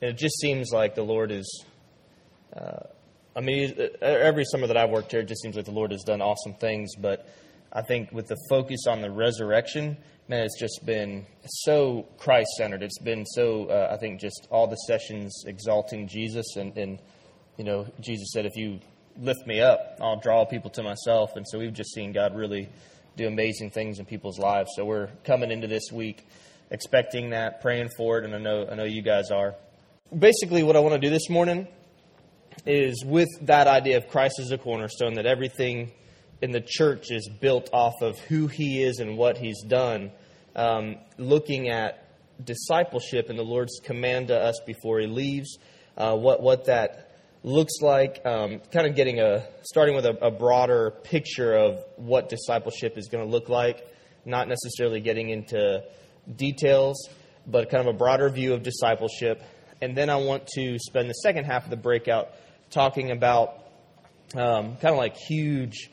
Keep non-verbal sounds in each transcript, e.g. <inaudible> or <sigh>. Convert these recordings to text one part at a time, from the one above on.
and it just seems like the Lord is. Uh, I mean, every summer that I've worked here, it just seems like the Lord has done awesome things. But I think with the focus on the resurrection, man, it's just been so Christ centered. It's been so, uh, I think, just all the sessions exalting Jesus. And, and, you know, Jesus said, if you lift me up, I'll draw people to myself. And so we've just seen God really do amazing things in people's lives. So we're coming into this week expecting that, praying for it, and I know I know you guys are. Basically, what I want to do this morning is with that idea of Christ as a cornerstone, that everything in the church is built off of who He is and what He's done. Um, looking at discipleship and the Lord's command to us before He leaves, uh, what what that looks like, um, kind of getting a starting with a, a, broader picture of what discipleship is going to look like, not necessarily getting into details, but kind of a broader view of discipleship. And then I want to spend the second half of the breakout talking about um, kind of like huge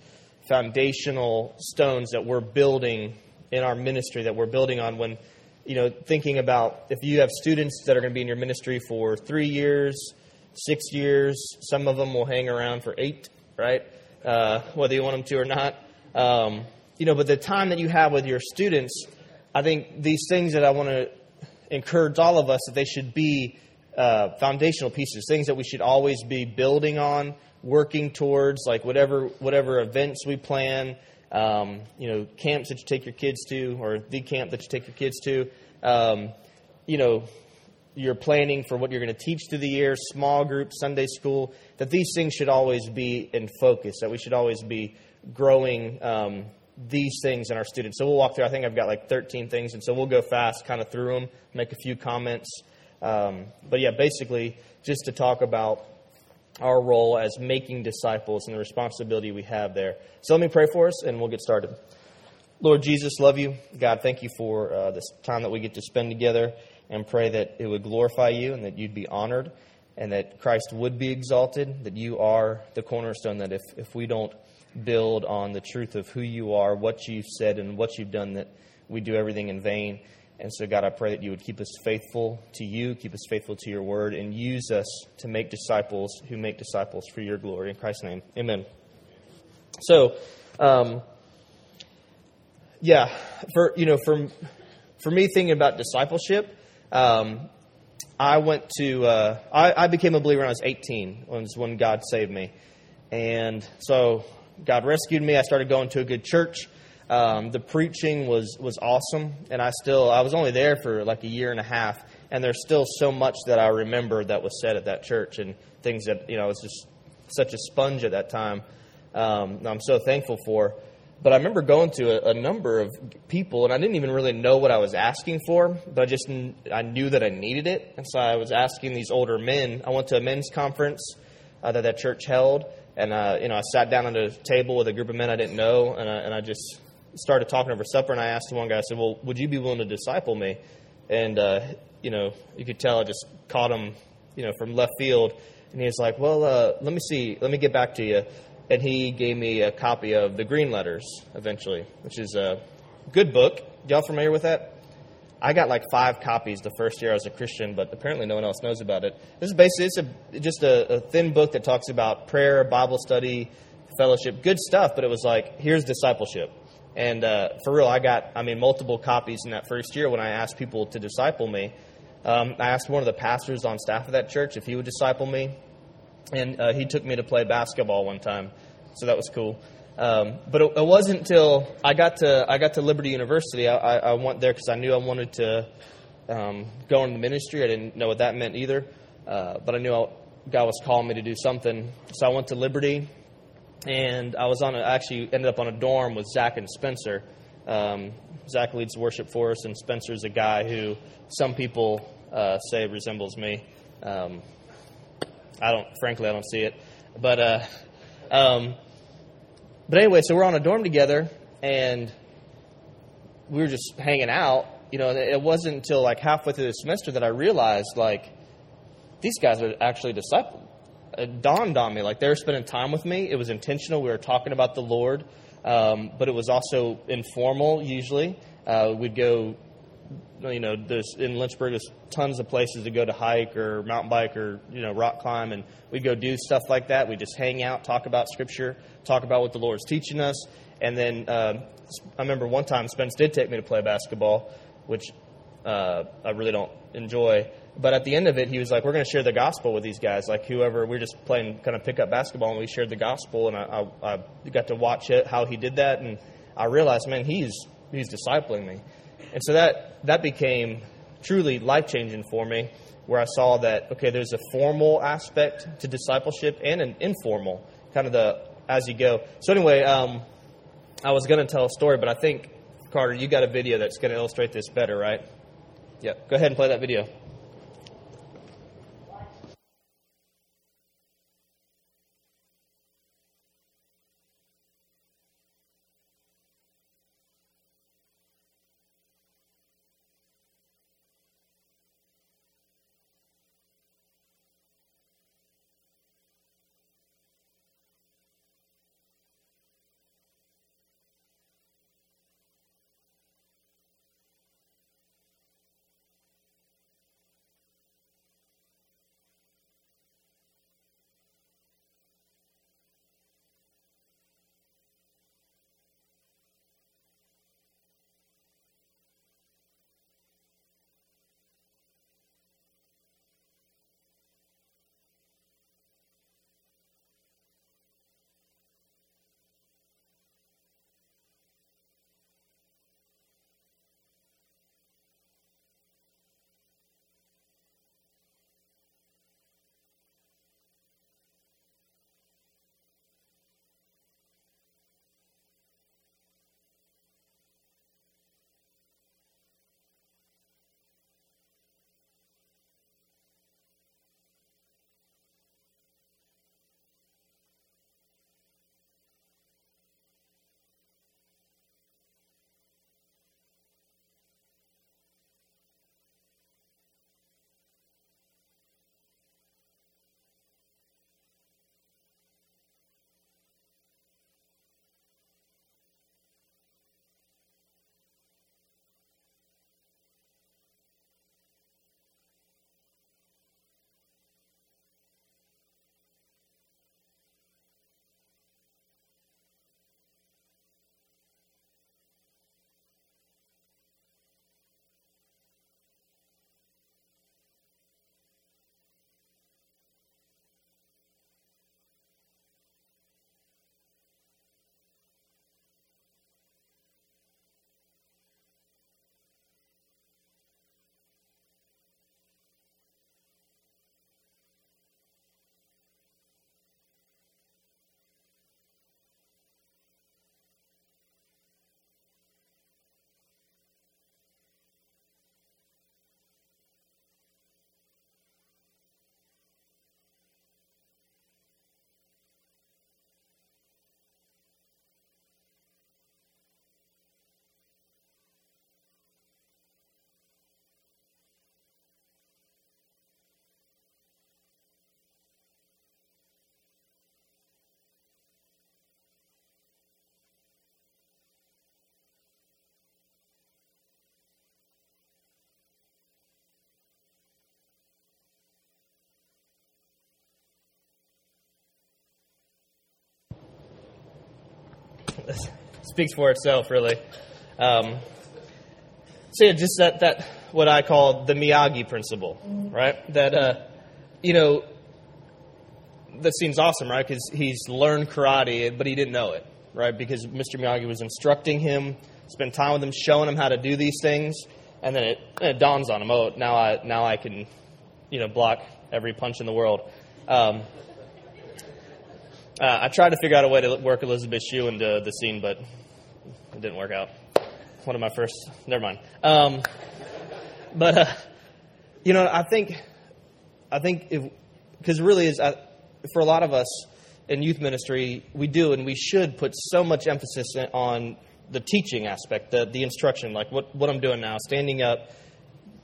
foundational stones that we're building in our ministry that we're building on when you know thinking about if you have students that are going to be in your ministry for three years six years. Some of them will hang around for eight, right? Uh, whether you want them to or not. Um, you know, but the time that you have with your students, I think these things that I want to encourage all of us that they should be uh, foundational pieces, things that we should always be building on, working towards, like whatever whatever events we plan. Um, you know, camps that you take your kids to, or the camp that you take your kids to. Um, you know, you're planning for what you're going to teach through the year, small group, Sunday school, that these things should always be in focus, that we should always be growing um, these things in our students. So we'll walk through, I think I've got like 13 things, and so we'll go fast, kind of through them, make a few comments. Um, but yeah, basically, just to talk about our role as making disciples and the responsibility we have there. So let me pray for us, and we'll get started. Lord Jesus, love you. God, thank you for uh, this time that we get to spend together and pray that it would glorify you and that you'd be honored and that Christ would be exalted, that you are the cornerstone, that if, if we don't build on the truth of who you are, what you've said, and what you've done, that we do everything in vain. And so, God, I pray that you would keep us faithful to you, keep us faithful to your word, and use us to make disciples who make disciples for your glory. In Christ's name, amen. So, um, yeah, for you know, for for me thinking about discipleship, um, I went to, uh, I, I, became a believer when I was 18, was when God saved me. And so God rescued me. I started going to a good church. Um, the preaching was, was awesome. And I still, I was only there for like a year and a half. And there's still so much that I remember that was said at that church and things that, you know, I was just such a sponge at that time. Um, I'm so thankful for. But I remember going to a, a, number of people, and I didn't even really know what I was asking for, but I just I knew that I needed it, and so I was asking these older men. I went to a men's conference uh, that that church held, and uh, you know I sat down at a table with a group of men I didn't know, and I, and I just started talking over supper. And I asked the one guy, I said, "Well, would you be willing to disciple me?" And uh, you know, you could tell I just caught him, you know, from left field, and he was like, "Well, uh, let me see, let me get back to you." and he gave me a copy of The Green Letters eventually, which is a good book. Y'all familiar with that? I got like five copies the first year I was a Christian, but apparently no one else knows about it. This is basically it's a, just a, a thin book that talks about prayer, Bible study, fellowship, good stuff. But it was like here's discipleship, and uh, for real, I got I mean multiple copies in that first year when I asked people to disciple me. Um, I asked one of the pastors on staff of that church if he would disciple me and uh, he took me to play basketball one time, so that was cool. Um, but it, it, wasn't until I got to I got to Liberty University. I, I, I went there because I knew I wanted to um, go into ministry. I didn't know what that meant either, uh, but I knew I, God was calling me to do something. So I went to Liberty, and I was on a, actually ended up on a dorm with Zach and Spencer. Um, Zach leads worship for us, and Spencer's a guy who some people uh, say resembles me. Um, I don't, frankly, I don't see it. But, uh, um, but anyway, so we're on a dorm together, and we were just hanging out. You know, it wasn't until like halfway through the semester that I realized, like, these guys are actually disciples. Dawned on me, like, they were spending time with me. It was intentional. We were talking about the Lord, um, but it was also informal, usually. Uh, we'd go you know, there's in Lynchburg, there's tons of places to go to hike or mountain bike or you know rock climb, and we'd go do stuff like that. We just hang out, talk about Scripture, talk about what the Lord's teaching us, and then uh, I remember one time Spence did take me to play basketball, which uh, I really don't enjoy. But at the end of it, he was like, "We're going to share the gospel with these guys. Like whoever we're just playing kind of pickup basketball, and we shared the gospel. And I, I, I got to watch it how he did that, and I realized, man, he's he's discipling me. And so that that became truly life changing for me, where I saw that okay, there's a formal aspect to discipleship and an informal kind of the as you go. So anyway, um, I was going to tell a story, but I think Carter, you got a video that's going to illustrate this better, right? Yeah, go ahead and play that video. <laughs> speaks for itself, really. Um, so yeah, just that that what I call the Miyagi principle, right? That uh, you know, that seems awesome, right? Because he's learned karate, but he didn't know it, right? Because Mr. Miyagi was instructing him, spent time with him, showing him how to do these things, and then it, it dawns on him, oh, now I now I can, you know, block every punch in the world. Um, uh, I tried to figure out a way to work Elizabeth Shue into the scene, but it didn't work out. One of my first. Never mind. Um, but uh, you know, I think, I think if because really is uh, for a lot of us in youth ministry, we do and we should put so much emphasis on the teaching aspect, the the instruction, like what what I'm doing now, standing up,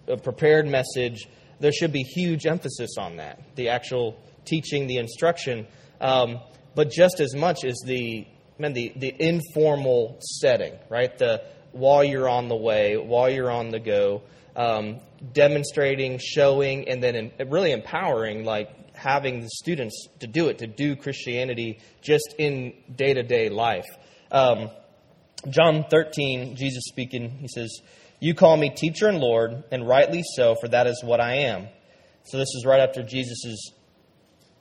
a prepared message. There should be huge emphasis on that, the actual teaching, the instruction. Um, but just as much as the man, the, the informal setting, right? The while you're on the way, while you're on the go, um, demonstrating, showing, and then in, really empowering, like having the students to do it, to do Christianity just in day to day life. Um, John 13, Jesus speaking, he says, You call me teacher and Lord, and rightly so, for that is what I am. So this is right after Jesus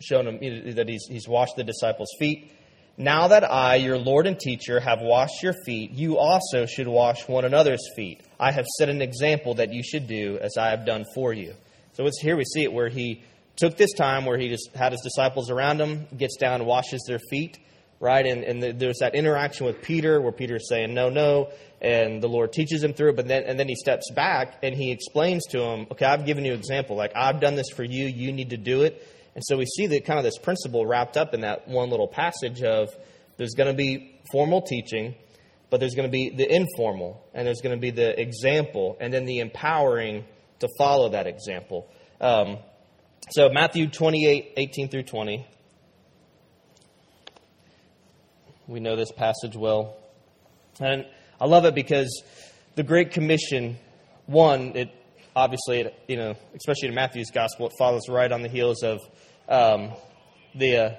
shown him that he's, he's washed the disciples' feet. Now that I, your Lord and teacher, have washed your feet, you also should wash one another's feet. I have set an example that you should do as I have done for you. So it's here we see it where he took this time where he just had his disciples around him, gets down, washes their feet, right? And, and the, there's that interaction with Peter where Peter's saying, no, no, and the Lord teaches him through it, but then, and then he steps back and he explains to him, okay, I've given you an example. Like, I've done this for you, you need to do it. And so we see that kind of this principle wrapped up in that one little passage of there's going to be formal teaching, but there's going to be the informal, and there's going to be the example, and then the empowering to follow that example. Um, so Matthew 28, 18 through 20. We know this passage well. And I love it because the Great Commission, one, it obviously, it, you know, especially in Matthew's gospel, it follows right on the heels of um, the. Uh,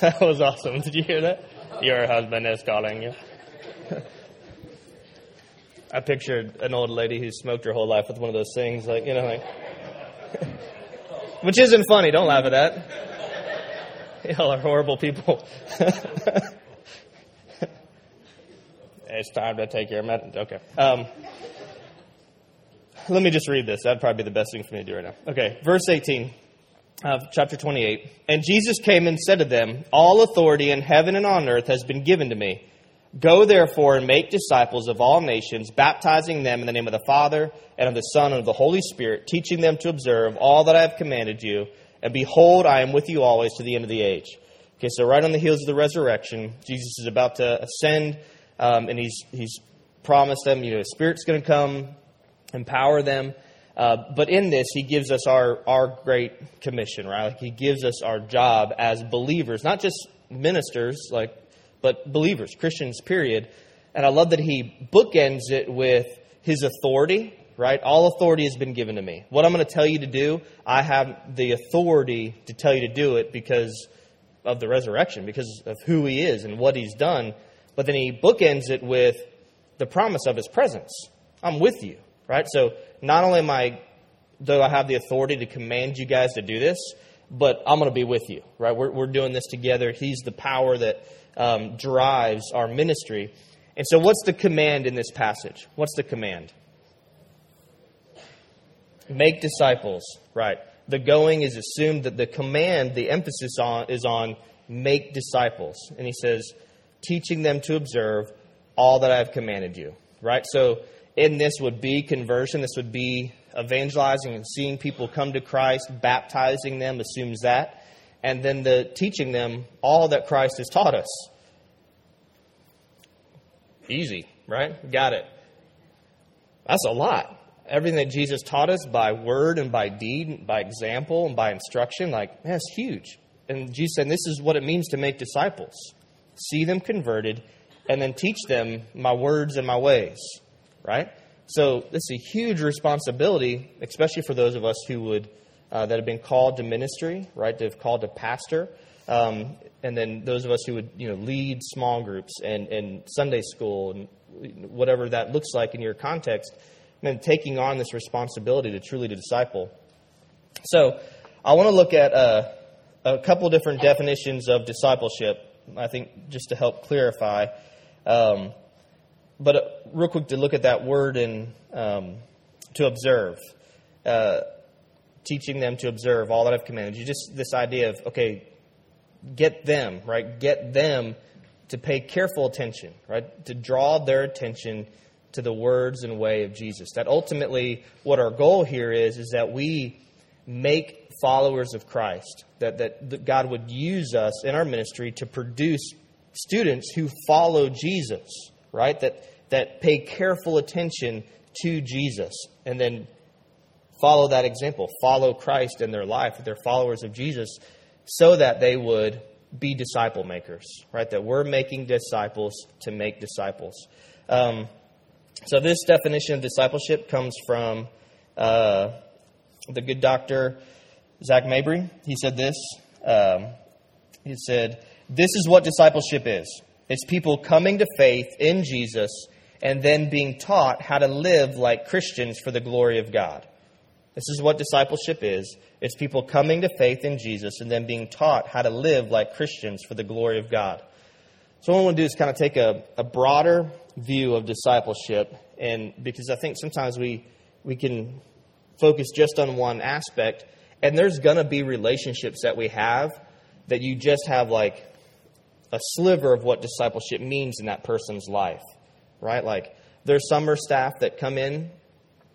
<laughs> that was awesome. Did you hear that? Your husband is calling you. <laughs> I pictured an old lady who smoked her whole life with one of those things, like, you know, like. <laughs> Which isn't funny. Don't laugh at that. Y'all are horrible people. it's time to take your medicine. Okay. Um, let me just read this. That'd probably be the best thing for me to do right now. Okay, verse 18 of chapter 28. And Jesus came and said to them, All authority in heaven and on earth has been given to me. Go therefore and make disciples of all nations, baptizing them in the name of the Father and of the Son and of the Holy Spirit, teaching them to observe all that I have commanded you. And behold, I am with you always to the end of the age. Okay, so right on the heels of the resurrection, Jesus is about to ascend, um, and he's he's promised them, you know, Spirit's going to come, empower them. Uh, but in this, he gives us our, our great commission, right? Like he gives us our job as believers, not just ministers, like but believers, Christians, period. And I love that he bookends it with his authority, right? All authority has been given to me. What I'm going to tell you to do, I have the authority to tell you to do it because of the resurrection, because of who he is and what he's done. But then he bookends it with the promise of his presence. I'm with you, right? So not only am I, though I have the authority to command you guys to do this, but I'm going to be with you, right? We're, we're doing this together. He's the power that um, drives our ministry. And so, what's the command in this passage? What's the command? Make disciples, right? The going is assumed that the command, the emphasis on is on make disciples. And he says, teaching them to observe all that I have commanded you, right? So, in this would be conversion. This would be evangelizing and seeing people come to Christ, baptizing them assumes that and then the teaching them all that Christ has taught us. Easy, right? Got it. That's a lot. Everything that Jesus taught us by word and by deed, by example and by instruction, like, that's huge. And Jesus said, this is what it means to make disciples. See them converted, and then teach them my words and my ways, right? So this is a huge responsibility, especially for those of us who would uh, that have been called to ministry, right? They've called to pastor. Um, and then those of us who would you know lead small groups and, and Sunday school and whatever that looks like in your context, and then taking on this responsibility to truly to disciple. So I want to look at uh, a couple different definitions of discipleship. I think just to help clarify. Um, but uh, real quick to look at that word and um, to observe. Uh, teaching them to observe all that I've commanded you. Just this idea of, okay, get them, right? Get them to pay careful attention, right? To draw their attention to the words and way of Jesus. That ultimately, what our goal here is, is that we make followers of Christ. That, that God would use us in our ministry to produce students who follow Jesus, right? That, that pay careful attention to Jesus and then follow that example, follow Christ in their life, that they're followers of Jesus, so that they would be disciple makers, right? That we're making disciples to make disciples. Um, so this definition of discipleship comes from uh, the good doctor Zach Mabry. He said this. Um, he said, "This is what discipleship is. It's people coming to faith in Jesus and then being taught how to live like Christians for the glory of God." This is what discipleship is. It's people coming to faith in Jesus and then being taught how to live like Christians for the glory of God. So, what I want to do is kind of take a, a broader view of discipleship, and because I think sometimes we, we can focus just on one aspect, and there's going to be relationships that we have that you just have like a sliver of what discipleship means in that person's life, right? Like, there's summer staff that come in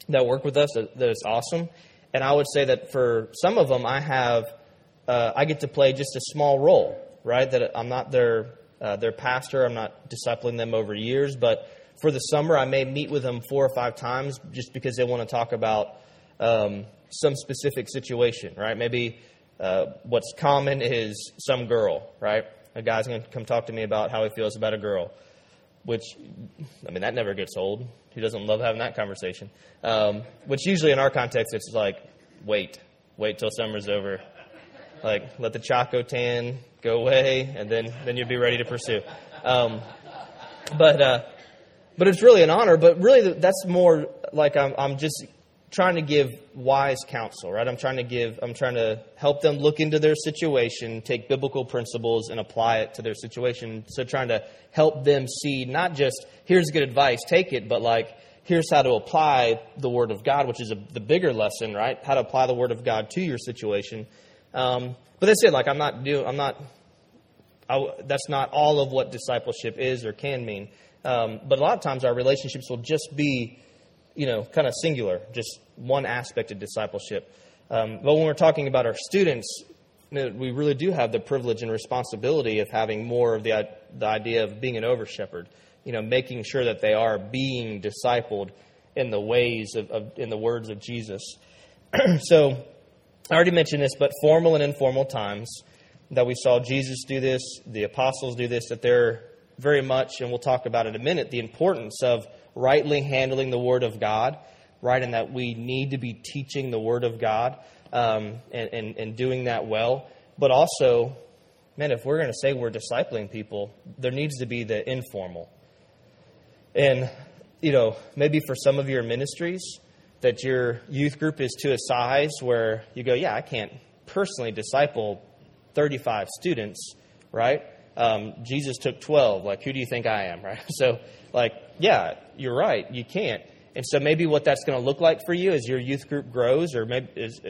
that work with us that, that is awesome. And I would say that for some of them, I have, uh, I get to play just a small role, right? That I'm not their, uh, their pastor, I'm not discipling them over years, but for the summer, I may meet with them four or five times just because they want to talk about um, some specific situation, right? Maybe uh, what's common is some girl, right? A guy's going to come talk to me about how he feels about a girl, which, I mean, that never gets old. Who doesn't love having that conversation? Um, which usually in our context, it's like, wait, wait till summer's over. Like, let the Chaco tan go away, and then, then you'll be ready to pursue. Um, but, uh, but it's really an honor, but really that's more like I'm, I'm just trying to give wise counsel, right? I'm trying to give, I'm trying to help them look into their situation, take biblical principles and apply it to their situation. So trying to help them see not just here's good advice, take it, but like here's how to apply the Word of God, which is a, the bigger lesson, right? How to apply the Word of God to your situation. Um, but that's it. Like I'm not doing, I'm not. I, that's not all of what discipleship is or can mean. Um, but a lot of times our relationships will just be you know, kind of singular, just one aspect of discipleship. Um, but when we're talking about our students, we really do have the privilege and responsibility of having more of the, the idea of being an over shepherd, you know, making sure that they are being discipled in the ways of, of in the words of Jesus. <clears throat> so, I already mentioned this, but formal and informal times that we saw Jesus do this, the apostles do this, that they're very much, and we'll talk about in a minute, the importance of rightly handling the Word of God, right? And that we need to be teaching the Word of God um, and, and, and doing that well. But also, man, if we're going to say we're discipling people, there needs to be the informal. And, you know, maybe for some of your ministries, that your youth group is to a size where you go, yeah, I can't personally disciple 35 students, right? Um, Jesus took 12. Like, who do you think I am, right? <laughs> So, like, yeah, you're right, you can't. And so maybe what that's going to look like for you as your youth group grows, or maybe it's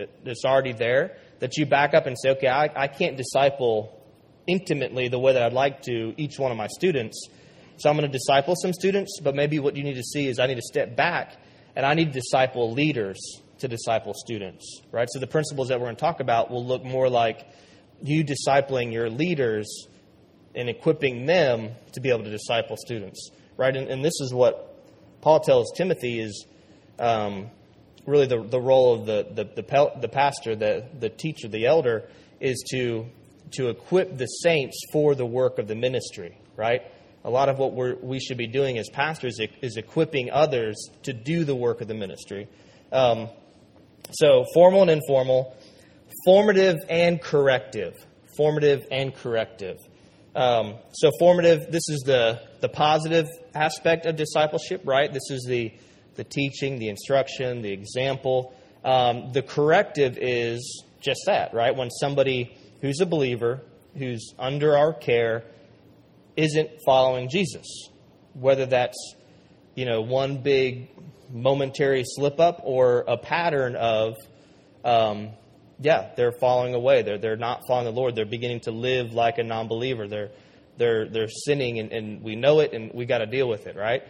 uh, already there, that you back up and say, okay, I, I can't disciple intimately the way that I'd like to each one of my students. So I'm going to disciple some students, but maybe what you need to see is I need to step back and I need to disciple leaders to disciple students, right? So the principles that we're going to talk about will look more like you discipling your leaders and equipping them to be able to disciple students right? And, and this is what Paul tells Timothy is um, really the, the role of the, the, the, the pastor, the, the teacher, the elder, is to, to equip the saints for the work of the ministry, right? A lot of what we're, we should be doing as pastors is equipping others to do the work of the ministry. Um, so, formal and informal, formative and corrective. Formative and corrective. Um, so, formative, this is the, the positive aspect of discipleship, right? This is the, the teaching, the instruction, the example. Um, the corrective is just that, right? When somebody who's a believer, who's under our care, isn't following Jesus, whether that's you know one big momentary slip up or a pattern of um, yeah, they're falling away. They're, they're not following the Lord. They're beginning to live like a non believer. They're, they're, they're sinning, and, and we know it, and we got to deal with it, right?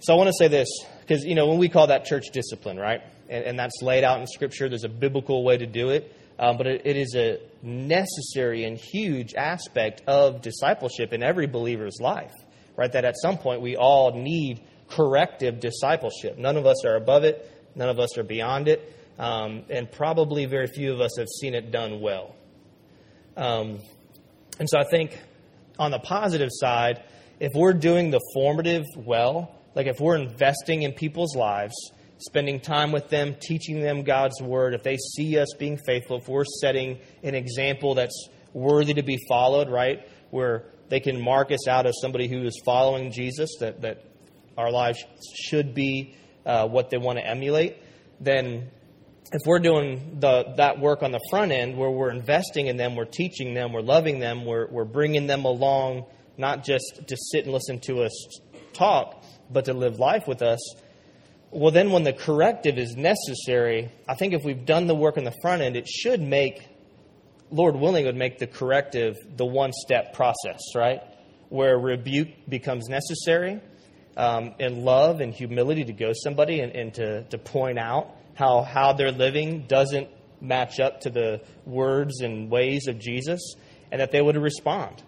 So I want to say this, because, you know, when we call that church discipline, right? And, and that's laid out in Scripture, there's a biblical way to do it. Um, but it, it is a necessary and huge aspect of discipleship in every believer's life, right? That at some point we all need corrective discipleship. None of us are above it, none of us are beyond it um, and probably very few of us have seen it done well. Um, And so I think on the positive side, if we're doing the formative well, like if we're investing in people's lives, spending time with them, teaching them God's word, if they see us being faithful, if we're setting an example that's worthy to be followed, right? Where they can mark us out as somebody who is following Jesus, that, that our lives should be uh, what they want to emulate, then if we're doing the, that work on the front end where we're investing in them, we're teaching them, we're loving them, we're, we're bringing them along, not just to sit and listen to us talk, but to live life with us, well, then when the corrective is necessary, I think if we've done the work on the front end, it should make, Lord willing, would make the corrective the one step process, right? Where rebuke becomes necessary, um, and love and humility to go somebody and, and to, to point out how, how they're living doesn't match up to the words and ways of Jesus, and that they would respond.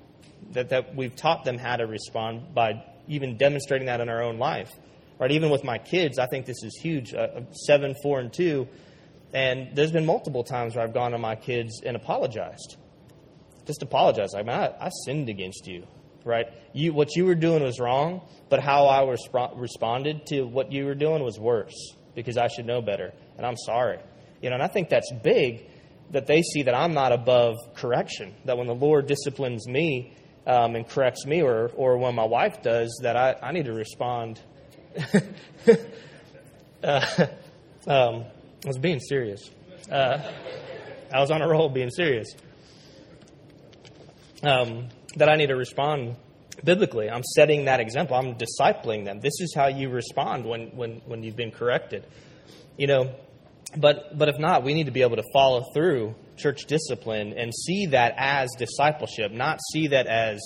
That, that we've taught them how to respond by even demonstrating that in our own life. Right? Even with my kids, I think this is huge. Uh, seven, four, and two. And there's been multiple times where I've gone to my kids and apologized. Just apologized. I mean, I, I sinned against you, right? You, what you were doing was wrong, but how I resp- responded to what you were doing was worse because I should know better, and I'm sorry. You know, and I think that's big that they see that I'm not above correction. That when the Lord disciplines me um, and corrects me, or or when my wife does, that I, I need to respond <laughs> uh, um, I was being serious. Uh, I was on a roll being serious. Um, that I need to respond biblically. I'm setting that example. I'm discipling them. This is how you respond when, when, when you've been corrected. You know, but but if not, we need to be able to follow through church discipline and see that as discipleship, not see that as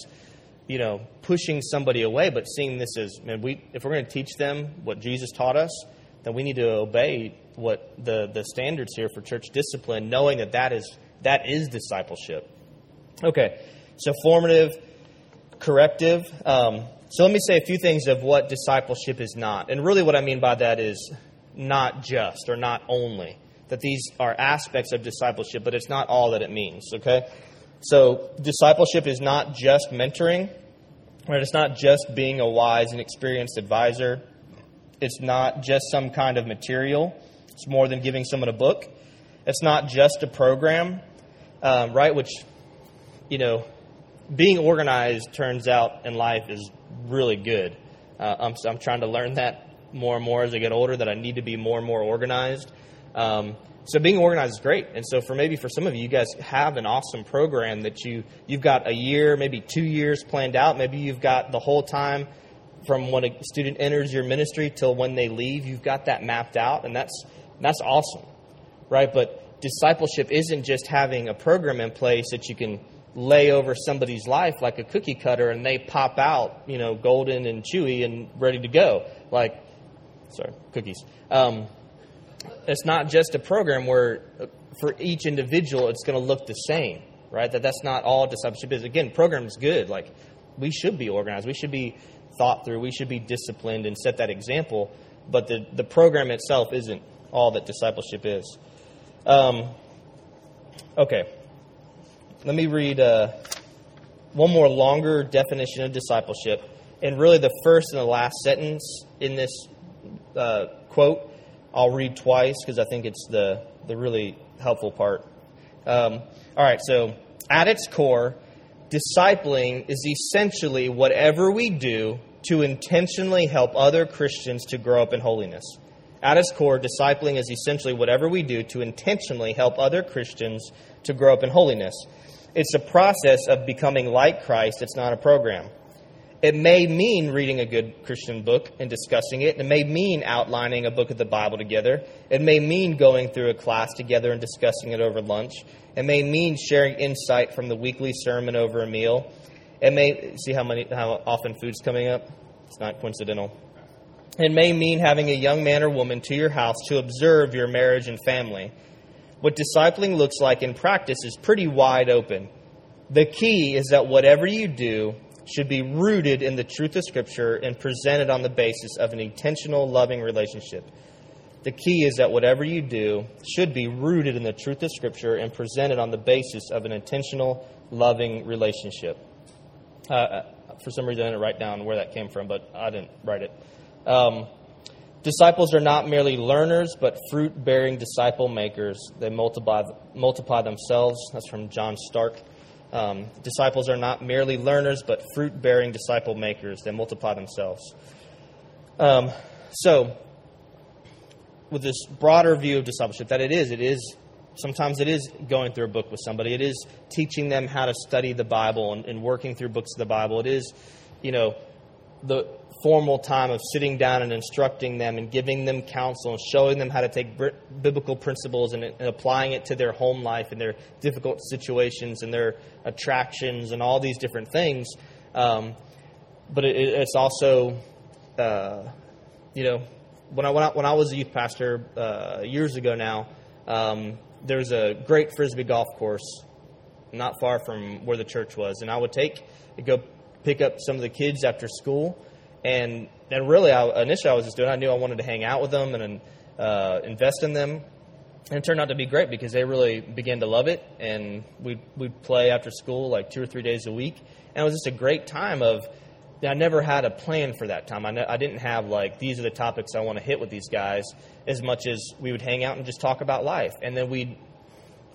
you know, pushing somebody away, but seeing this as, man, we, if we're going to teach them what Jesus taught us, then we need to obey what the, the standards here for church discipline, knowing that that is, that is discipleship. Okay, so formative, corrective. Um, so let me say a few things of what discipleship is not. And really, what I mean by that is not just or not only. That these are aspects of discipleship, but it's not all that it means, okay? So, discipleship is not just mentoring, right? It's not just being a wise and experienced advisor. It's not just some kind of material. It's more than giving someone a book. It's not just a program, um, right? Which, you know, being organized turns out in life is really good. Uh, I'm, I'm trying to learn that more and more as I get older that I need to be more and more organized. Um, so being organized is great. And so for maybe for some of you, you guys have an awesome program that you you've got a year, maybe two years planned out. Maybe you've got the whole time from when a student enters your ministry till when they leave. You've got that mapped out, and that's that's awesome, right? But discipleship isn't just having a program in place that you can lay over somebody's life like a cookie cutter and they pop out, you know, golden and chewy and ready to go. Like, sorry, cookies. Um, it's not just a program where uh, for each individual it's going to look the same, right? That that's not all discipleship is. Again, program's good. Like we should be organized. We should be thought through. We should be disciplined and set that example. But the the program itself isn't all that discipleship is. Um, okay, let me read uh, one more longer definition of discipleship, and really the first and the last sentence in this uh, quote I'll read twice because I think it's the, the really helpful part. Um, all right, so at its core, discipling is essentially whatever we do to intentionally help other Christians to grow up in holiness. At its core, discipling is essentially whatever we do to intentionally help other Christians to grow up in holiness. It's a process of becoming like Christ, it's not a program. It may mean reading a good Christian book and discussing it. It may mean outlining a book of the Bible together. It may mean going through a class together and discussing it over lunch. It may mean sharing insight from the weekly sermon over a meal. It may see how many how often food's coming up. It's not coincidental. It may mean having a young man or woman to your house to observe your marriage and family. What discipling looks like in practice is pretty wide open. The key is that whatever you do, should be rooted in the truth of Scripture and presented on the basis of an intentional, loving relationship. The key is that whatever you do should be rooted in the truth of Scripture and presented on the basis of an intentional, loving relationship. Uh, uh, for some reason, I didn't write down where that came from, but I didn't write it. Um, disciples are not merely learners, but fruit bearing disciple makers. They multiply, multiply themselves. That's from John Stark. Um, disciples are not merely learners, but fruit bearing disciple makers. They multiply themselves. Um, so, with this broader view of discipleship, that it is, it is sometimes it is going through a book with somebody. It is teaching them how to study the Bible and, and, working through books of the Bible. It is, you know, the formal time of sitting down and instructing them and giving them counsel and showing them how to take biblical principles and, and applying it to their home life and their difficult situations and their attractions and all these different things. Um, but it, it's also, uh, you know, when I, when I, when I was a youth pastor uh, years ago now, um, there's a great frisbee golf course not far from where the church was, and I would take go pick up some of the kids after school, and and really, I, initially I was just doing. I knew I wanted to hang out with them and uh, invest in them, and it turned out to be great because they really began to love it, and we we'd play after school like two or three days a week, and it was just a great time of. I never had a plan for that time. I, ne- I didn't have like these are the topics I want to hit with these guys as much as we would hang out and just talk about life, and then we'd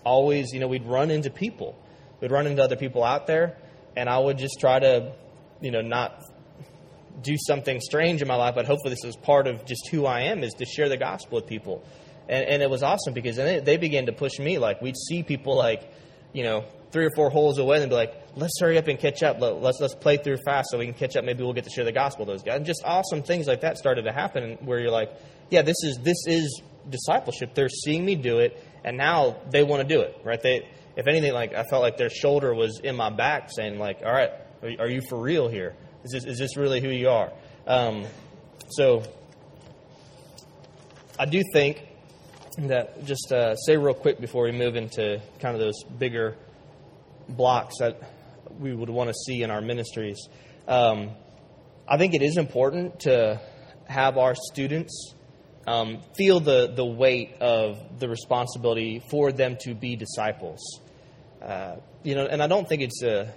always, you know, we'd run into people. We'd run into other people out there, and I would just try to, you know, not do something strange in my life, but hopefully this is part of just who I am, is to share the gospel with people. And, and it was awesome because then they began to push me. Like, we'd see people like, you know, three or four holes away and be like, let's hurry up and catch up. Let's, let's play through fast so we can catch up. Maybe we'll get to share the gospel with those guys. And just awesome things like that started to happen where you're like, yeah, this is, this is discipleship. They're seeing me do it and now they want to do it, right? They, if anything, like I felt like their shoulder was in my back, saying like, "All right, are you for real here? Is this is this really who you are?" Um, so, I do think that just uh, say real quick before we move into kind of those bigger blocks that we would want to see in our ministries. Um, I think it is important to have our students um, feel the, the weight of the responsibility for them to be disciples. Uh, you know, and I don't think it's a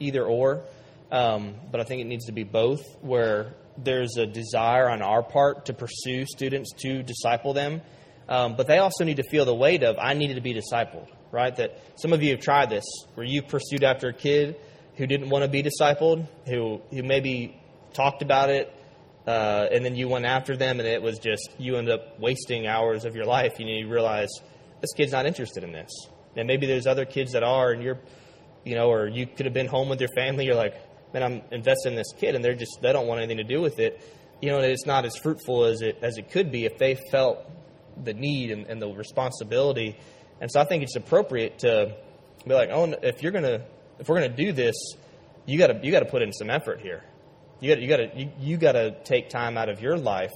either or, um, but I think it needs to be both, where there's a desire on our part to pursue students to disciple them, um, but they also need to feel the weight of I needed to be discipled, right? That some of you have tried this, where you pursued after a kid who didn't want to be discipled, who who maybe talked about it uh, and then you went after them, and it was just you end up wasting hours of your life. You, you realize this kid's not interested in this, and maybe there's other kids that are, and you're, you know, or you could have been home with your family. You're like, man, I'm investing in this kid, and they're just they don't want anything to do with it. You know, it's not as fruitful as it as it could be if they felt the need and, and the responsibility. And so I think it's appropriate to be like, oh, if you're gonna if we're gonna do this, you got to you got to put in some effort here. You gotta you got to you, you got to take time out of your life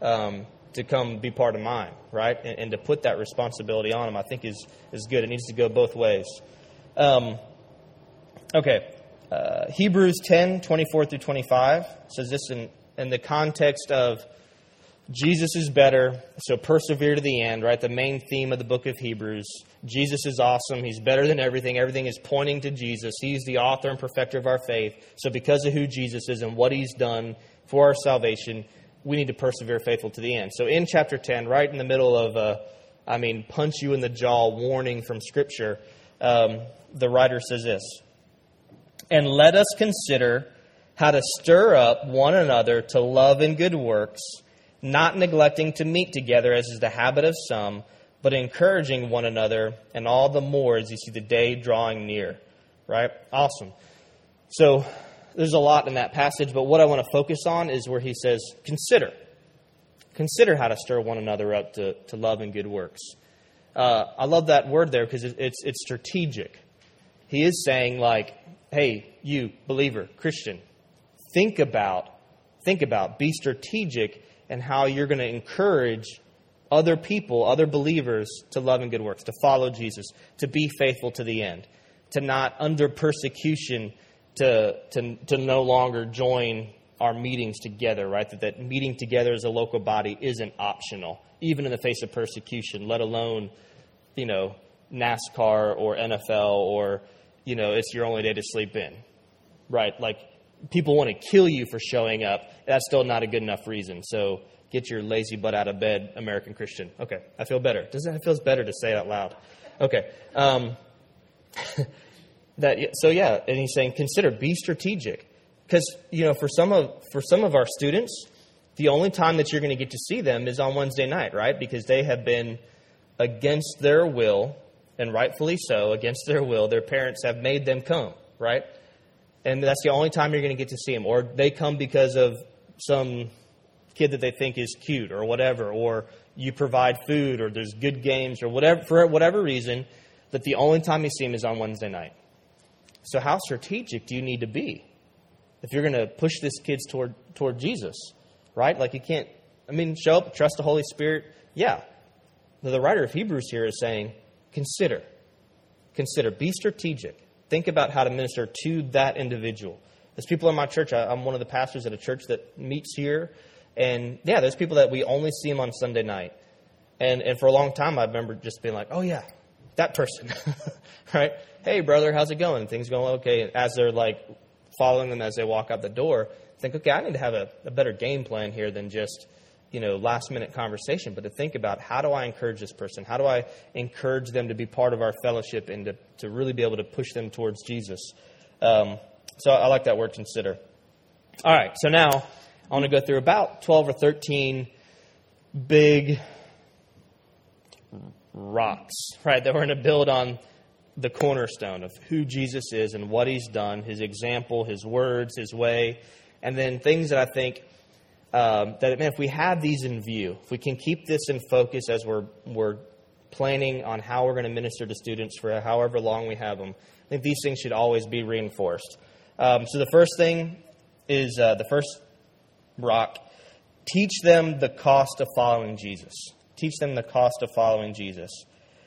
um, to come be part of mine, right? And, and, to put that responsibility on them, I think is is good. It needs to go both ways. Um, okay, uh, Hebrews 10, 24 through 25 says this in, in the context of Jesus is better, so persevere to the end, right? The main theme of the book of Hebrews. Jesus is awesome. He's better than everything. Everything is pointing to Jesus. He's the author and perfecter of our faith. So, because of who Jesus is and what he's done for our salvation, we need to persevere faithful to the end. So, in chapter 10, right in the middle of, a, I mean, punch you in the jaw warning from Scripture, um, the writer says this And let us consider how to stir up one another to love and good works not neglecting to meet together as is the habit of some, but encouraging one another, and all the more as you see the day drawing near. Right? Awesome. So there's a lot in that passage, but what I want to focus on is where he says, consider. Consider how to stir one another up to, to love and good works. Uh, I love that word there because it's, it's strategic. He is saying, like, hey, you, believer, Christian, think about, think about, be strategic and how you're going to encourage other people, other believers, to love and good works, to follow Jesus, to be faithful to the end, to not under persecution to, to, to no longer join our meetings together, right? That, that meeting together as a local body isn't optional, even in the face of persecution, let alone, you know, NASCAR or NFL or you know, it's your only day to sleep in, right? Like, people want to kill you for showing up. That's still not a good enough reason. So get your lazy butt out of bed, American Christian. Okay, I feel better. Does that feels better to say it out loud? Okay. Um, <laughs> that so yeah, and he's saying consider be strategic because you know for some of for some of our students, the only time that you're going to get to see them is on Wednesday night, right? Because they have been against their will and rightfully so, against their will. Their parents have made them come, right? And that's the only time you're going to get to see them, or they come because of some kid that they think is cute or whatever, or you provide food or there's good games or whatever for whatever reason that the only time you see them is on Wednesday night. So how strategic do you need to be if you're going to push this kids toward toward Jesus, right? Like you can't I mean show up, trust the Holy Spirit. Yeah. The writer of Hebrews here is saying consider. Consider, be strategic. Think about how to minister to that individual. There's people in my church. I, I'm one of the pastors at a church that meets here and yeah, there's people that we only see them on Sunday night. And, and for a long time, I remember just being like, oh, yeah, that person. <laughs> right? Hey, brother, how's it going? Things going okay. As they're like following them as they walk out the door, think, okay, I need to have a, a better game plan here than just, you know, last minute conversation, but to think about how do I encourage this person? How do I encourage them to be part of our fellowship and to, to really be able to push them towards Jesus? Um, so I like that word consider. All right, so now I want to go through about 12 or 13 big rocks, right, that we're going to build on the cornerstone of who Jesus is and what he's done, his example, his words, his way, and then things that I think um, that man, if we have these in view, if we can keep this in focus as we're we're planning on how we're going to minister to students for however long we have them, I think these things should always be reinforced. Um, so the first thing is uh, the first rock. Teach them the cost of following Jesus. Teach them the cost of following Jesus.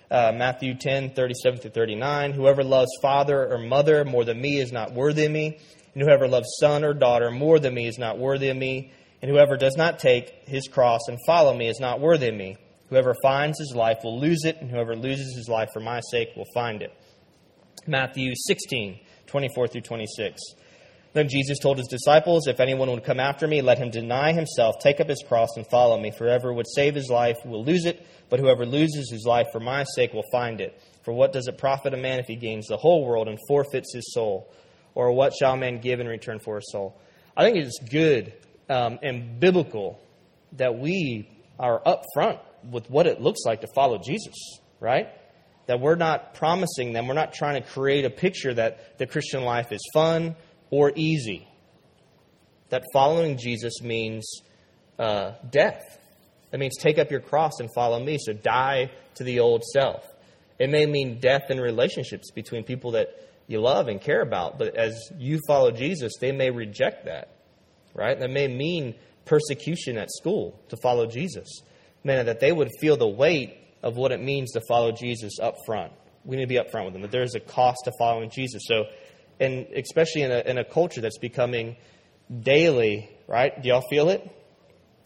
Uh, Matthew 10, 37 through 39. Whoever loves father or mother more than me is not worthy of me, and whoever loves son or daughter more than me is not worthy of me, and whoever does not take his cross and follow me is not worthy of me. Whoever finds his life will lose it, and whoever loses his life for my sake will find it. Matthew 16, 24 through 26. Then Jesus told his disciples, If anyone would come after me, let him deny himself, take up his cross, and follow me. For would save his life will lose it, but whoever loses his life for my sake will find it. For what does it profit a man if he gains the whole world and forfeits his soul? Or what shall man give in return for his soul? I think it's good um, and biblical that we are upfront with what it looks like to follow Jesus, right? That we're not promising them, we're not trying to create a picture that the Christian life is fun or easy. That following Jesus means uh, death. It means take up your cross and follow me. So die to the old self. It may mean death in relationships between people that you love and care about, but as you follow Jesus, they may reject that, right? That may mean persecution at school to follow Jesus. Man, that they would feel the weight of what it means to follow Jesus up front. We need to be up front with them, that there's a cost to following Jesus. So and especially in a, in a culture that's becoming daily, right? Do y'all feel it?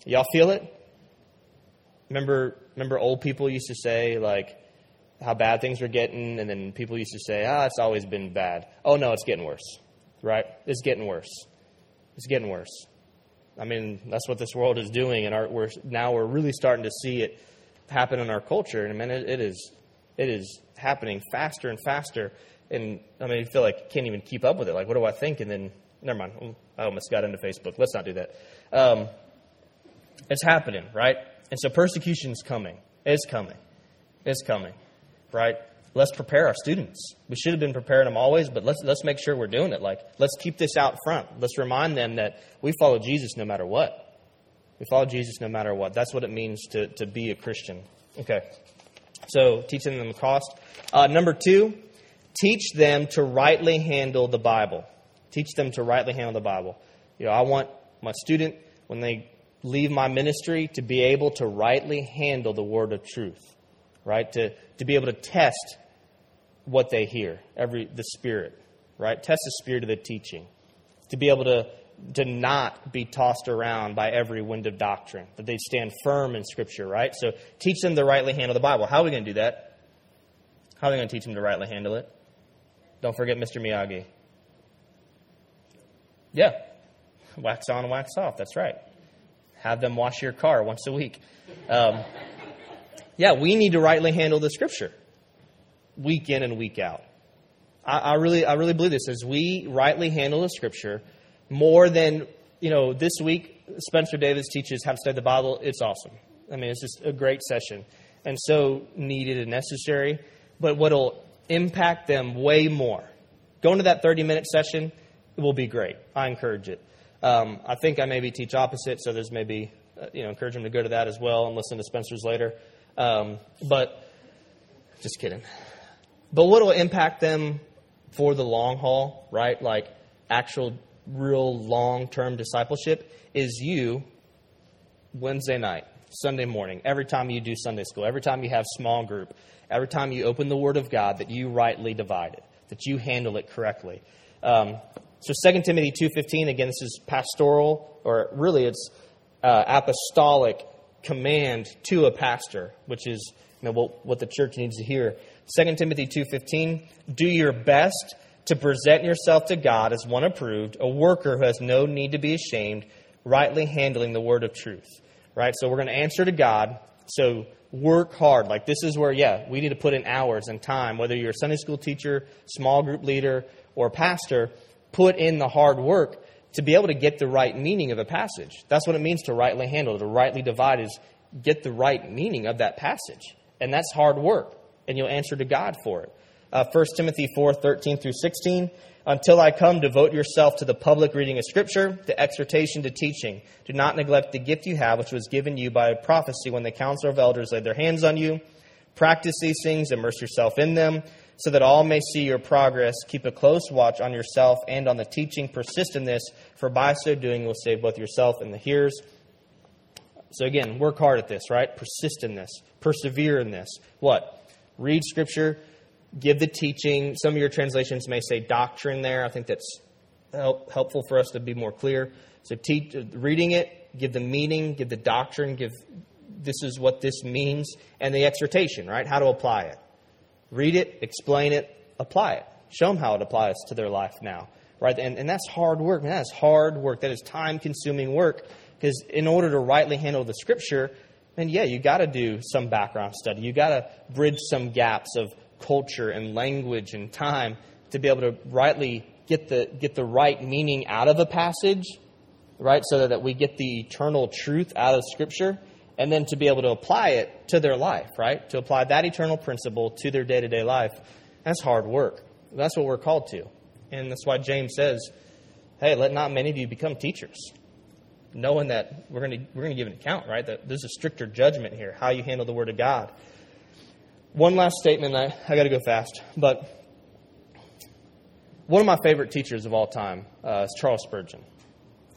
Y'all feel it? Remember, remember old people used to say, like, how bad things were getting, and then people used to say, ah, it's always been bad. Oh, no, it's getting worse, right? It's getting worse. It's getting worse. I mean, that's what this world is doing, and our, we're, now we're really starting to see it happen in our culture. And I mean, it, it is, it is happening faster and faster and I mean, I feel like I can't even keep up with it. Like, what do I think? And then, never mind. I almost got into Facebook. Let's not do that. Um, it's happening, right? And so persecution's coming. It's coming. It's coming, right? Let's prepare our students. We should have been preparing them always, but let's let's make sure we're doing it. Like, let's keep this out front. Let's remind them that we follow Jesus no matter what. We follow Jesus no matter what. That's what it means to, to be a Christian. Okay. So teaching them the cost. Uh, number two, teach them to rightly handle the Bible. Teach them to rightly handle the Bible. You know, I want my student, when they leave my ministry, to be able to rightly handle the word of truth, right? To, to be able to test what they hear, every the spirit, right? Test the spirit of the teaching. To be able to, to not be tossed around by every wind of doctrine, that they stand firm in Scripture, right? So teach them to rightly handle the Bible. How are we going to do that? How are we going to teach them to rightly handle it? Don't forget Mr. Miyagi. Yeah. Wax on, wax off. That's right. Have them wash your car once a week. Um, yeah, we need to rightly handle the scripture week in and week out. I, I, really, I really believe this. As we rightly handle the scripture, more than, you know, this week, Spencer Davis teaches how to study the Bible. It's awesome. I mean, it's just a great session and so needed and necessary. But what'll impact them way more, going to that 30 minute session will be great. I encourage it. Um, I think I maybe teach opposite, so there's maybe, uh, you know, encourage them to go to that as well and listen to Spencer's later. Um, but just kidding. But what will impact them for the long haul, right? Like actual, real long term discipleship is you Wednesday night, Sunday morning, every time you do Sunday school, every time you have small group, every time you open the Word of God, that you rightly divide it, that you handle it correctly. Um, so 2 Timothy 2.15, again, this is pastoral, or really it's uh, apostolic command to a pastor, which is you know, what, what the church needs to hear. 2 Timothy 2.15, do your best to present yourself to God as one approved, a worker who has no need to be ashamed, rightly handling the word of truth. Right? So we're going to answer to God. So work hard. Like this is where, yeah, we need to put in hours and time. Whether you're a Sunday school teacher, small group leader, or pastor, put in the hard work to be able to get the right meaning of a passage. That's what it means to rightly handle, to rightly divide is get the right meaning of that passage. And that's hard work, and you'll answer to God for it. Uh, 1 Timothy 4 13 through 16. Until I come, devote yourself to the public reading of Scripture, to exhortation, to teaching. Do not neglect the gift you have, which was given you by prophecy when the council of elders laid their hands on you. Practice these things, immerse yourself in them, so that all may see your progress. Keep a close watch on yourself and on the teaching. Persist in this, for by so doing, you will save both yourself and the hearers. So again, work hard at this, right? Persist in this. Persevere in this. What? Read Scripture. Give the teaching. Some of your translations may say doctrine there. I think that's help, helpful for us to be more clear. So, teach, reading it, give the meaning, give the doctrine, give this is what this means, and the exhortation, right? How to apply it. Read it, explain it, apply it. Show them how it applies to their life now, right? And, and that's hard work. Man, that's hard work. That is time consuming work because in order to rightly handle the scripture, and yeah, you got to do some background study. You got to bridge some gaps of culture and language and time to be able to rightly get the get the right meaning out of a passage, right? So that we get the eternal truth out of Scripture, and then to be able to apply it to their life, right? To apply that eternal principle to their day to day life. That's hard work. That's what we're called to, and that's why James says, "Hey, let not many of you become teachers." Knowing that we're going to we're going to give an account, right? That there's a stricter judgment here, how you handle the Word of God. One last statement. I, I got to go fast, but one of my favorite teachers of all time uh, is Charles Spurgeon.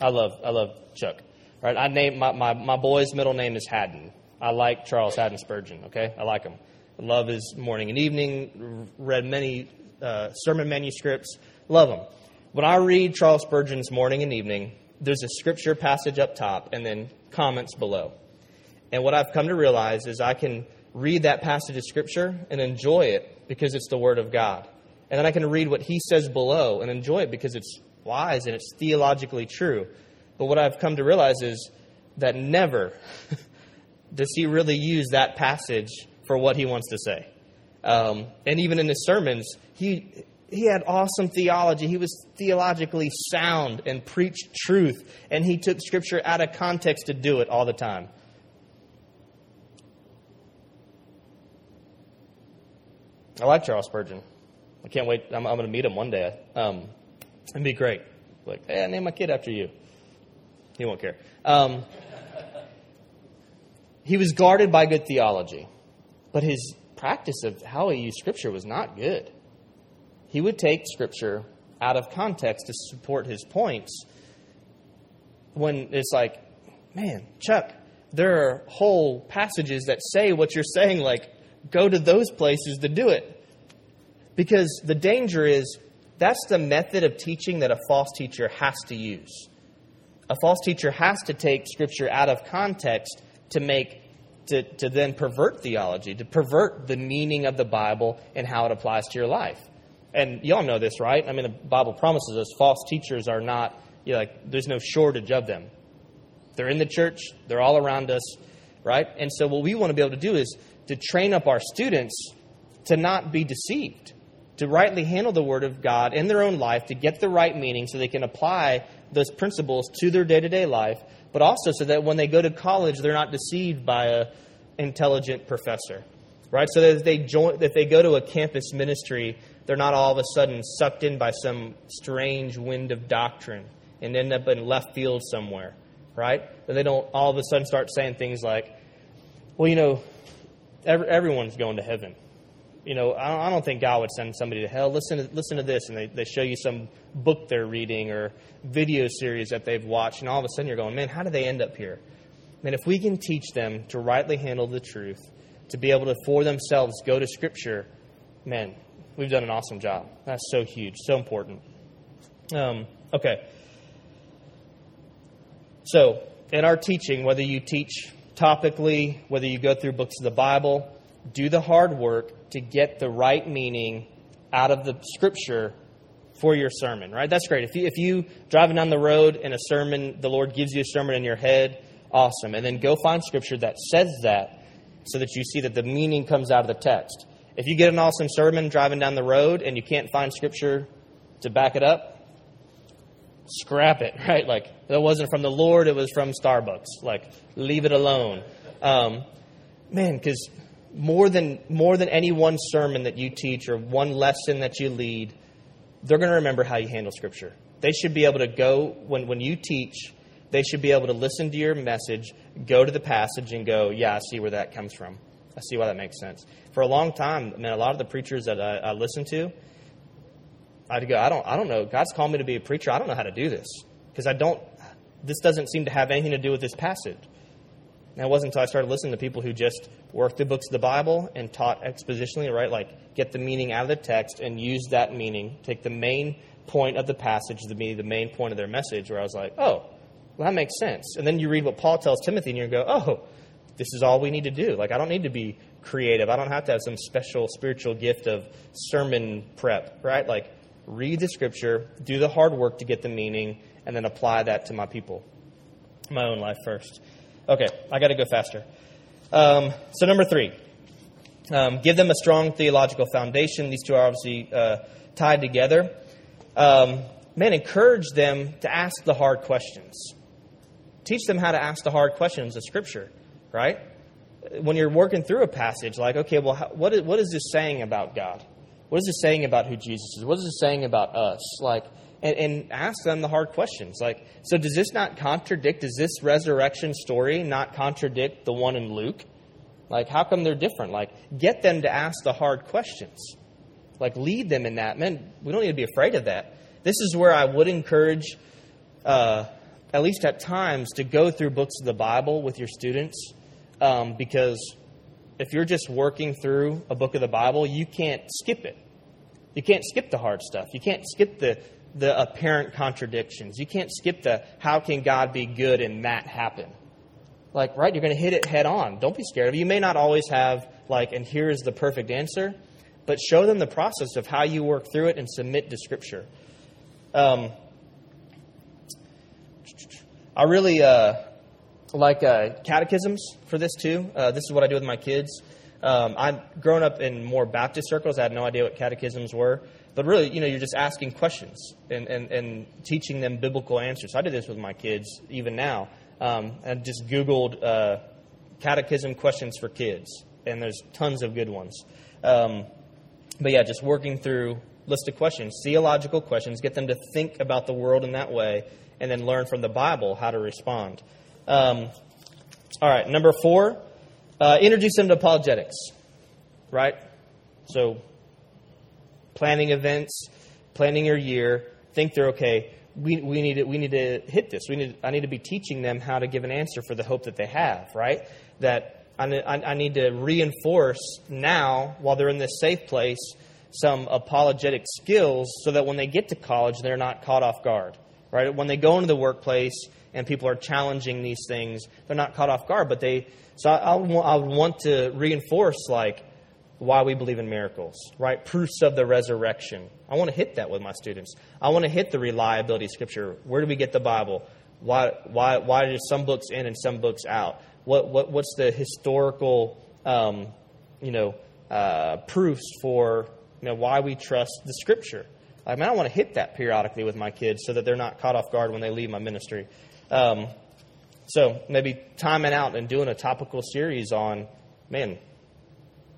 I love I love Chuck. Right? I name my, my, my boy's middle name is Haddon. I like Charles Haddon Spurgeon. Okay, I like him. Love his morning and evening. Read many uh, sermon manuscripts. Love him. When I read Charles Spurgeon's morning and evening, there's a scripture passage up top and then comments below. And what I've come to realize is I can read that passage of scripture and enjoy it because it's the word of God. And then I can read what he says below and enjoy it because it's wise and it's theologically true. But what I've come to realize is that never <laughs> does he really use that passage for what he wants to say. Um, and even in his sermons, he he had awesome theology. He was theologically sound and preached truth, and he took Scripture out of context to do it all the time. I like Charles Spurgeon. I can't wait. I'm, I'm going to meet him one day. Um, it'd be great. Like, hey, I named my kid after you. He won't care. Um, he was guarded by good theology, but his practice of how he used Scripture was not good he would take Scripture out of context to support his points when it's like, man, Chuck, there are whole passages that say what you're saying, like, go to those places to do it. Because the danger is that's the method of teaching that a false teacher has to use. A false teacher has to take Scripture out of context to make to, to then pervert theology, to pervert the meaning of the Bible and how it applies to your life. And y'all know this, right? I mean, the Bible promises us false teachers are not, you know, like, there's no shortage of them. They're in the church, they're all around us, right? And so, what we want to be able to do is to train up our students to not be deceived, to rightly handle the Word of God in their own life, to get the right meaning so they can apply those principles to their day to day life, but also so that when they go to college, they're not deceived by an intelligent professor, right? So that if they, join, if they go to a campus ministry, they're not all of a sudden sucked in by some strange wind of doctrine and end up in left field somewhere, right? That they don't all of a sudden start saying things like, well, you know, every, everyone's going to heaven. You know, I don't, I don't, think God would send somebody to hell. Listen to, listen to this, and they, they show you some book they're reading or video series that they've watched, and all of a sudden you're going, man, how did they end up here? Man, if we can teach them to rightly handle the truth, to be able to for themselves go to Scripture, man, we've done an awesome job. That's so huge, so important. Um, okay. So, in our teaching, whether you teach topically, whether you go through books of the Bible, do the hard work to get the right meaning out of the scripture for your sermon, right? That's great. If you if you driving down the road and a sermon, the Lord gives you a sermon in your head, awesome. And then go find scripture that says that so that you see that the meaning comes out of the text. If you get an awesome sermon driving down the road and you can't find scripture to back it up, scrap it, <laughs> right? Like that wasn't from the Lord, it was from Starbucks. Like leave it alone. Um, man, because more than more than any one sermon that you teach or one lesson that you lead, they're going to remember how you handle Scripture. They should be able to go when when you teach. They should be able to listen to your message, go to the passage, and go, "Yeah, I see where that comes from. I see why that makes sense." For a long time, man, a lot of the preachers that I, I listen to, I'd go, "I don't, I don't know. God's called me to be a preacher. I don't know how to do this because I don't. This doesn't seem to have anything to do with this passage." And it wasn't until I started listening to people who just worked the books of the Bible and taught expositionally, right? Like get the meaning out of the text and use that meaning, take the main point of the passage to be the main point of their message, where I was like, oh, well, that makes sense. And then you read what Paul tells Timothy and you go, oh, this is all we need to do. Like, I don't need to be creative. I don't have to have some special spiritual gift of sermon prep, right? Like, read the scripture, do the hard work to get the meaning, and then apply that to my people, my own life first. Okay, I got to go faster. Um, so, number three, um, give them a strong theological foundation. These two are obviously uh, tied together. Um, man, encourage them to ask the hard questions. Teach them how to ask the hard questions of Scripture, right? When you're working through a passage, like, okay, well, how, what, is, what is this saying about God? What is this saying about who Jesus is? What is this saying about us? Like, and, and ask them the hard questions. Like, so does this not contradict, does this resurrection story not contradict the one in Luke? Like, how come they're different? Like, get them to ask the hard questions. Like, lead them in that. Man, we don't need to be afraid of that. This is where I would encourage, uh, at least at times, to go through books of the Bible with your students. Um, because if you're just working through a book of the Bible, you can't skip it. You can't skip the hard stuff. You can't skip the the apparent contradictions. You can't skip the how can God be good and that happen. Like, right, you're going to hit it head on. Don't be scared of it. You may not always have, like, and here's the perfect answer, but show them the process of how you work through it and submit to Scripture. Um, I really uh, like uh, catechisms for this, too. Uh, this is what I do with my kids. Um, I've grown up in more Baptist circles. I had no idea what catechisms were. But really, you know, you're just asking questions and, and, and teaching them biblical answers. I do this with my kids even now. Um, I just Googled uh, catechism questions for kids, and there's tons of good ones. Um, but yeah, just working through list of questions, theological questions, get them to think about the world in that way, and then learn from the Bible how to respond. Um, all right, number four, uh, introduce them to apologetics. Right? So planning events, planning your year, think they're okay. We, we, need to, we need to hit this. We need, I need to be teaching them how to give an answer for the hope that they have, right? That I, I need to reinforce now, while they're in this safe place, some apologetic skills so that when they get to college, they're not caught off guard, right? When they go into the workplace and people are challenging these things, they're not caught off guard, but they, so I, I, want to reinforce, like, why we believe in miracles, right? Proofs of the resurrection. I want to hit that with my students. I want to hit the reliability of Scripture. Where do we get the Bible? Why, why, why are some books in and some books out? What, what, what's the historical, um, you know, uh, proofs for you know, why we trust the Scripture? I mean, I want to hit that periodically with my kids so that they're not caught off guard when they leave my ministry. Um, so maybe timing out and doing a topical series on, man,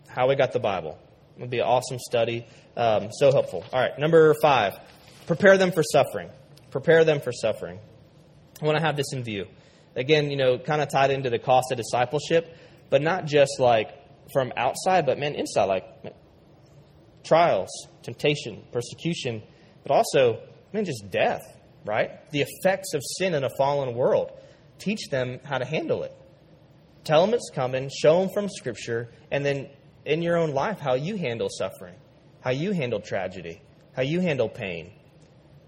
how we got the Bible. It would be an awesome study. Um, so helpful. All right, number five, prepare them for suffering. Prepare them for suffering. I want to have this in view. Again, you know, kind of tied into the cost of discipleship, but not just like from outside, but man, inside, like man, trials, temptation, persecution, but also, man, just death, right? The effects of sin in a fallen world. Teach them how to handle it. Tell them it's coming, show them from Scripture, and then in your own life how you handle suffering, how you handle tragedy, how you handle pain.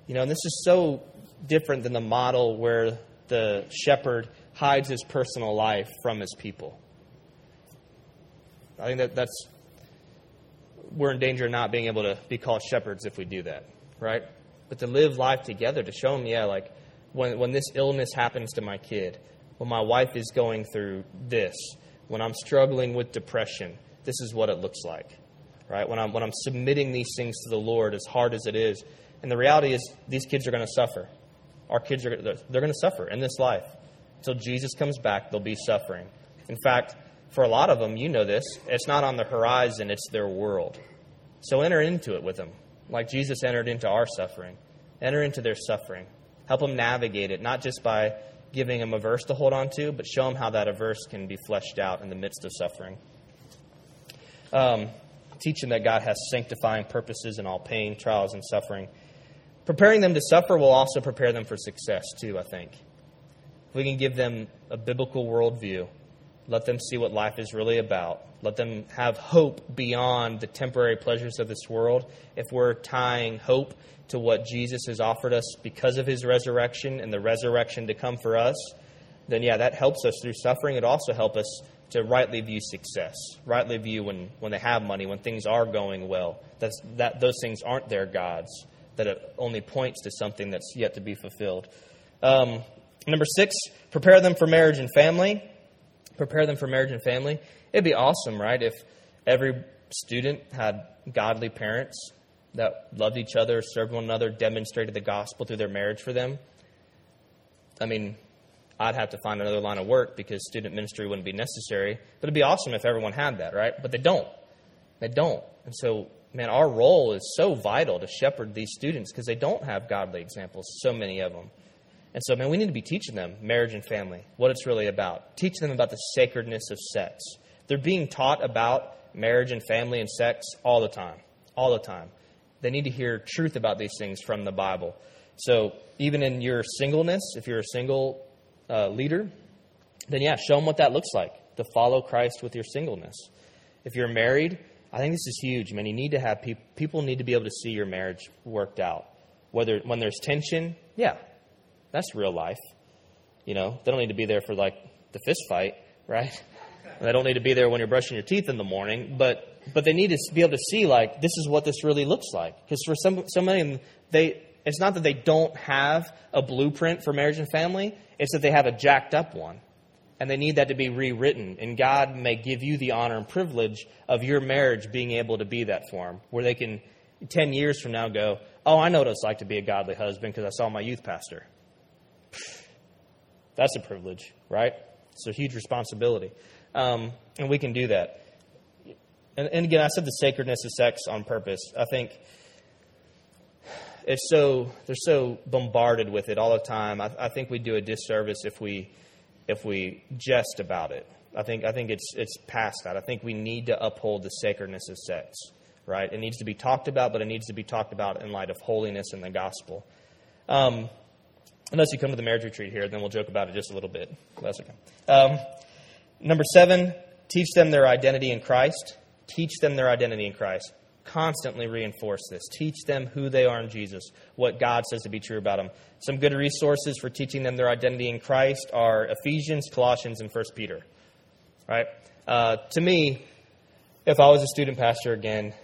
You know, and this is so different than the model where the shepherd hides his personal life from his people. I think that that's we're in danger of not being able to be called shepherds if we do that, right? But to live life together, to show them, yeah, like when when this illness happens to my kid, when my wife is going through this, when I'm struggling with depression, this is what it looks like, right? When I'm, when I'm submitting these things to the Lord, as hard as it is. And the reality is, these kids are going to suffer. Our kids are they're going to suffer in this life. Until Jesus comes back, they'll be suffering. In fact, for a lot of them, you know this, it's not on the horizon, it's their world. So enter into it with them, like Jesus entered into our suffering. Enter into their suffering. Help them navigate it, not just by giving them a verse to hold on to, but show them how that a verse can be fleshed out in the midst of suffering. Um, teaching that God has sanctifying purposes in all pain, trials, and suffering. Preparing them to suffer will also prepare them for success, too, I think. If we can give them a biblical worldview, let them see what life is really about, let them have hope beyond the temporary pleasures of this world. If we're tying hope to what Jesus has offered us because of his resurrection and the resurrection to come for us, then yeah, that helps us through suffering. It also helps us to rightly view success, rightly view when, when they have money, when things are going well. That's, that those things aren't their gods. That it only points to something that's yet to be fulfilled. Um, number six, prepare them for marriage and family. Prepare them for marriage and family. It'd be awesome, right, if every student had godly parents that loved each other, served one another, demonstrated the gospel through their marriage for them. I mean, I'd have to find another line of work because student ministry wouldn't be necessary. But it'd be awesome if everyone had that, right? But they don't. They don't. And so, man, our role is so vital to shepherd these students because they don't have godly examples, so many of them. And so, man, we need to be teaching them marriage and family, what it's really about. Teach them about the sacredness of sex. They're being taught about marriage and family and sex all the time. All the time. They need to hear truth about these things from the Bible. So, even in your singleness, if you're a single uh, leader, then yeah, show them what that looks like to follow Christ with your singleness. If you're married, I think this is huge, man. You need to have people, people need to be able to see your marriage worked out. Whether when there's tension, yeah, that's real life. You know, they don't need to be there for like the fist fight, right? they don't need to be there when you're brushing your teeth in the morning, but but they need to be able to see like this is what this really looks like. Because for some so many they it's not that they don't have a blueprint for marriage and family. It's that they have a jacked up one. And they need that to be rewritten. And God may give you the honor and privilege of your marriage being able to be that form, where they can, 10 years from now, go, Oh, I know what it's like to be a godly husband because I saw my youth pastor. That's a privilege, right? It's a huge responsibility. Um, and we can do that. And, and again, I said the sacredness of sex on purpose. I think it's so they're so bombarded with it all the time. I, I think we do a disservice if we if we jest about it. I think I think it's it's past that. I think we need to uphold the sacredness of sex. Right? It needs to be talked about, but it needs to be talked about in light of holiness and the gospel. Um, unless you come to the marriage retreat here, then we'll joke about it just a little bit. That's okay. Um, number seven, teach them their identity in Christ. Teach them their identity in Christ constantly reinforce this. Teach them who they are in Jesus, what God says to be true about them. Some good resources for teaching them their identity in Christ are Ephesians, Colossians, and 1 Peter. Right? Uh, to me, if I was a student pastor again,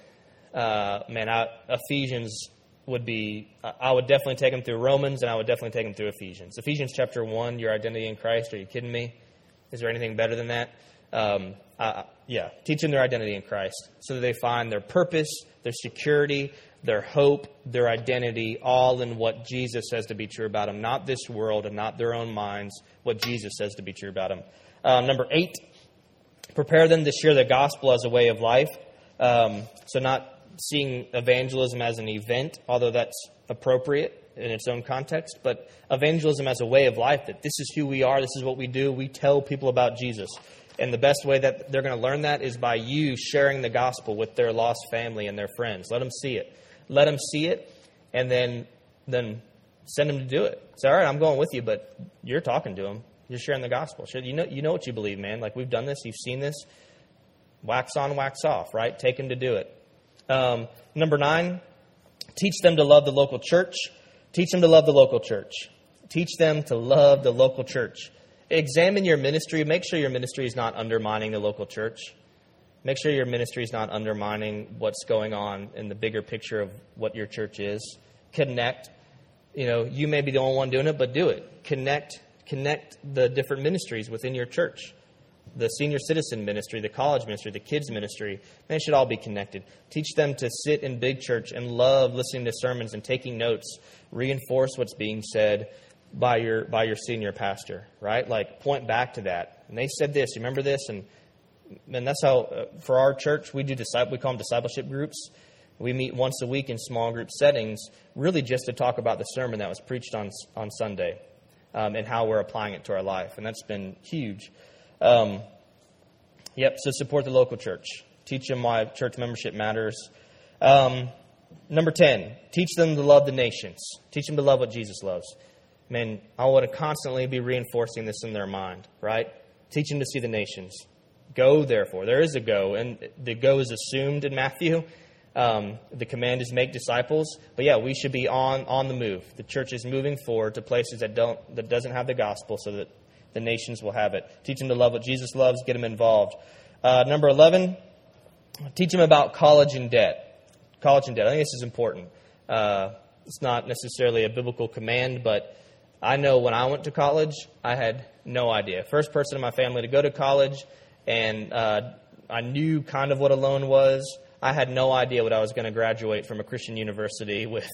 uh, man, I, Ephesians would be, I would definitely take them through Romans and I would definitely take them through Ephesians. Ephesians chapter 1, your identity in Christ. Are you kidding me? Is there anything better than that? Um, uh, yeah, teach them their identity in Christ so that they find their purpose, their security, their hope, their identity, all in what Jesus says to be true about them, not this world and not their own minds, what Jesus says to be true about them. Um, number eight, prepare them to share the gospel as a way of life. Um, so, not seeing evangelism as an event, although that's appropriate in its own context, but evangelism as a way of life that this is who we are, this is what we do, we tell people about Jesus. And the best way that they're going to learn that is by you sharing the gospel with their lost family and their friends. Let them see it. Let them see it, and then then send them to do it. Say, all right, I'm going with you, but you're talking to them. You're sharing the gospel. You know, you know what you believe, man. Like we've done this. You've seen this. Wax on, wax off. Right? Take them to do it. Um, number nine, teach them to love the local church. Teach them to love the local church. Teach them to love the local church examine your ministry. Make sure your ministry is not undermining the local church. Make sure your ministry is not undermining what's going on in the bigger picture of what your church is. Connect. You know, you may be the only one doing it, but do it. Connect. Connect the different ministries within your church. The senior citizen ministry, the college ministry, the kids ministry, they should all be connected. Teach them to sit in big church and love listening to sermons and taking notes. Reinforce what's being said by your by your senior pastor, right? Like point back to that. And they said this. You remember this? And and that's how uh, for our church we do disciple. We call them discipleship groups. We meet once a week in small group settings, really just to talk about the sermon that was preached on on Sunday, um, and how we're applying it to our life. And that's been huge. Um, yep. So support the local church. Teach them why church membership matters. Um, number ten, teach them to love the nations. Teach them to love what Jesus loves man, I want to constantly be reinforcing this in their mind, right? Teach them to see the nations. Go, therefore. There is a go, and the go is assumed in Matthew. Um, the command is make disciples, but yeah, we should be on on the move. The church is moving forward to places that don't that doesn't have the gospel, so that the nations will have it. Teach them to love what Jesus loves. Get them involved. Uh, number eleven, teach them about college and debt. College and debt. I think this is important. Uh, it's not necessarily a biblical command, but I know when I went to college, I had no idea. First person in my family to go to college, and uh, I knew kind of what a loan was. I had no idea what I was going to graduate from a Christian university <laughs> with.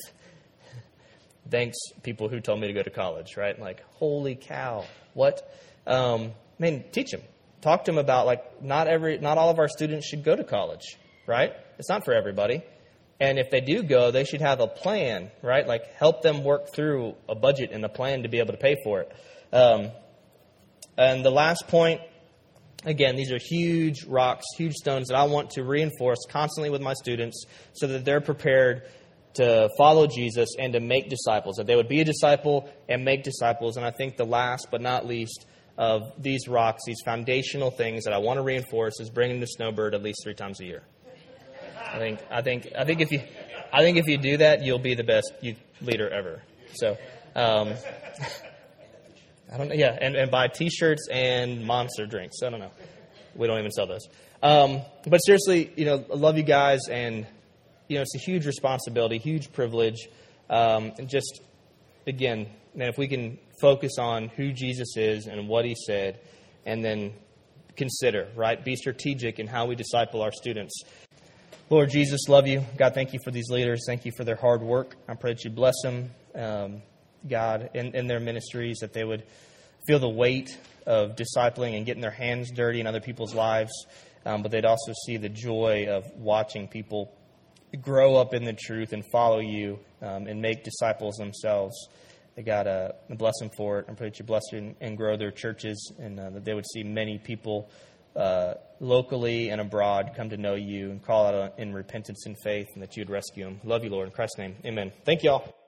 Thanks, people who told me to go to college, right? Like, holy cow, what? Um, mean, teach them. Talk to them about like not every, not all of our students should go to college, right? It's not for everybody. And if they do go, they should have a plan, right? Like help them work through a budget and a plan to be able to pay for it. Um, and the last point, again, these are huge rocks, huge stones that I want to reinforce constantly with my students so that they're prepared to follow Jesus and to make disciples, that they would be a disciple and make disciples. And I think the last but not least of these rocks, these foundational things that I want to reinforce is bringing the snowbird at least three times a year. I think I think I think if you I think if you do that, you'll be the best youth leader ever. So, um, <laughs> I don't know. Yeah, and, and buy T-shirts and monster drinks. I don't know. We don't even sell those. Um, but seriously, you know, I love you guys, and you know, it's a huge responsibility, huge privilege, um, and just again, man, if we can focus on who Jesus is and what He said, and then consider, right, be strategic in how we disciple our students. Lord Jesus, love you. God, thank you for these leaders. Thank you for their hard work. I pray that you bless them, um, God, in, in their ministries, that they would feel the weight of discipling and getting their hands dirty in other people's lives, um, but they'd also see the joy of watching people grow up in the truth and follow you um, and make disciples themselves. They got uh, bless them for it. I pray that you bless them and grow their churches and uh, that they would see many people uh, locally and abroad come to know you and call out in repentance and faith, and that you would rescue them. Love you, Lord. In Christ's name, amen. Thank you all.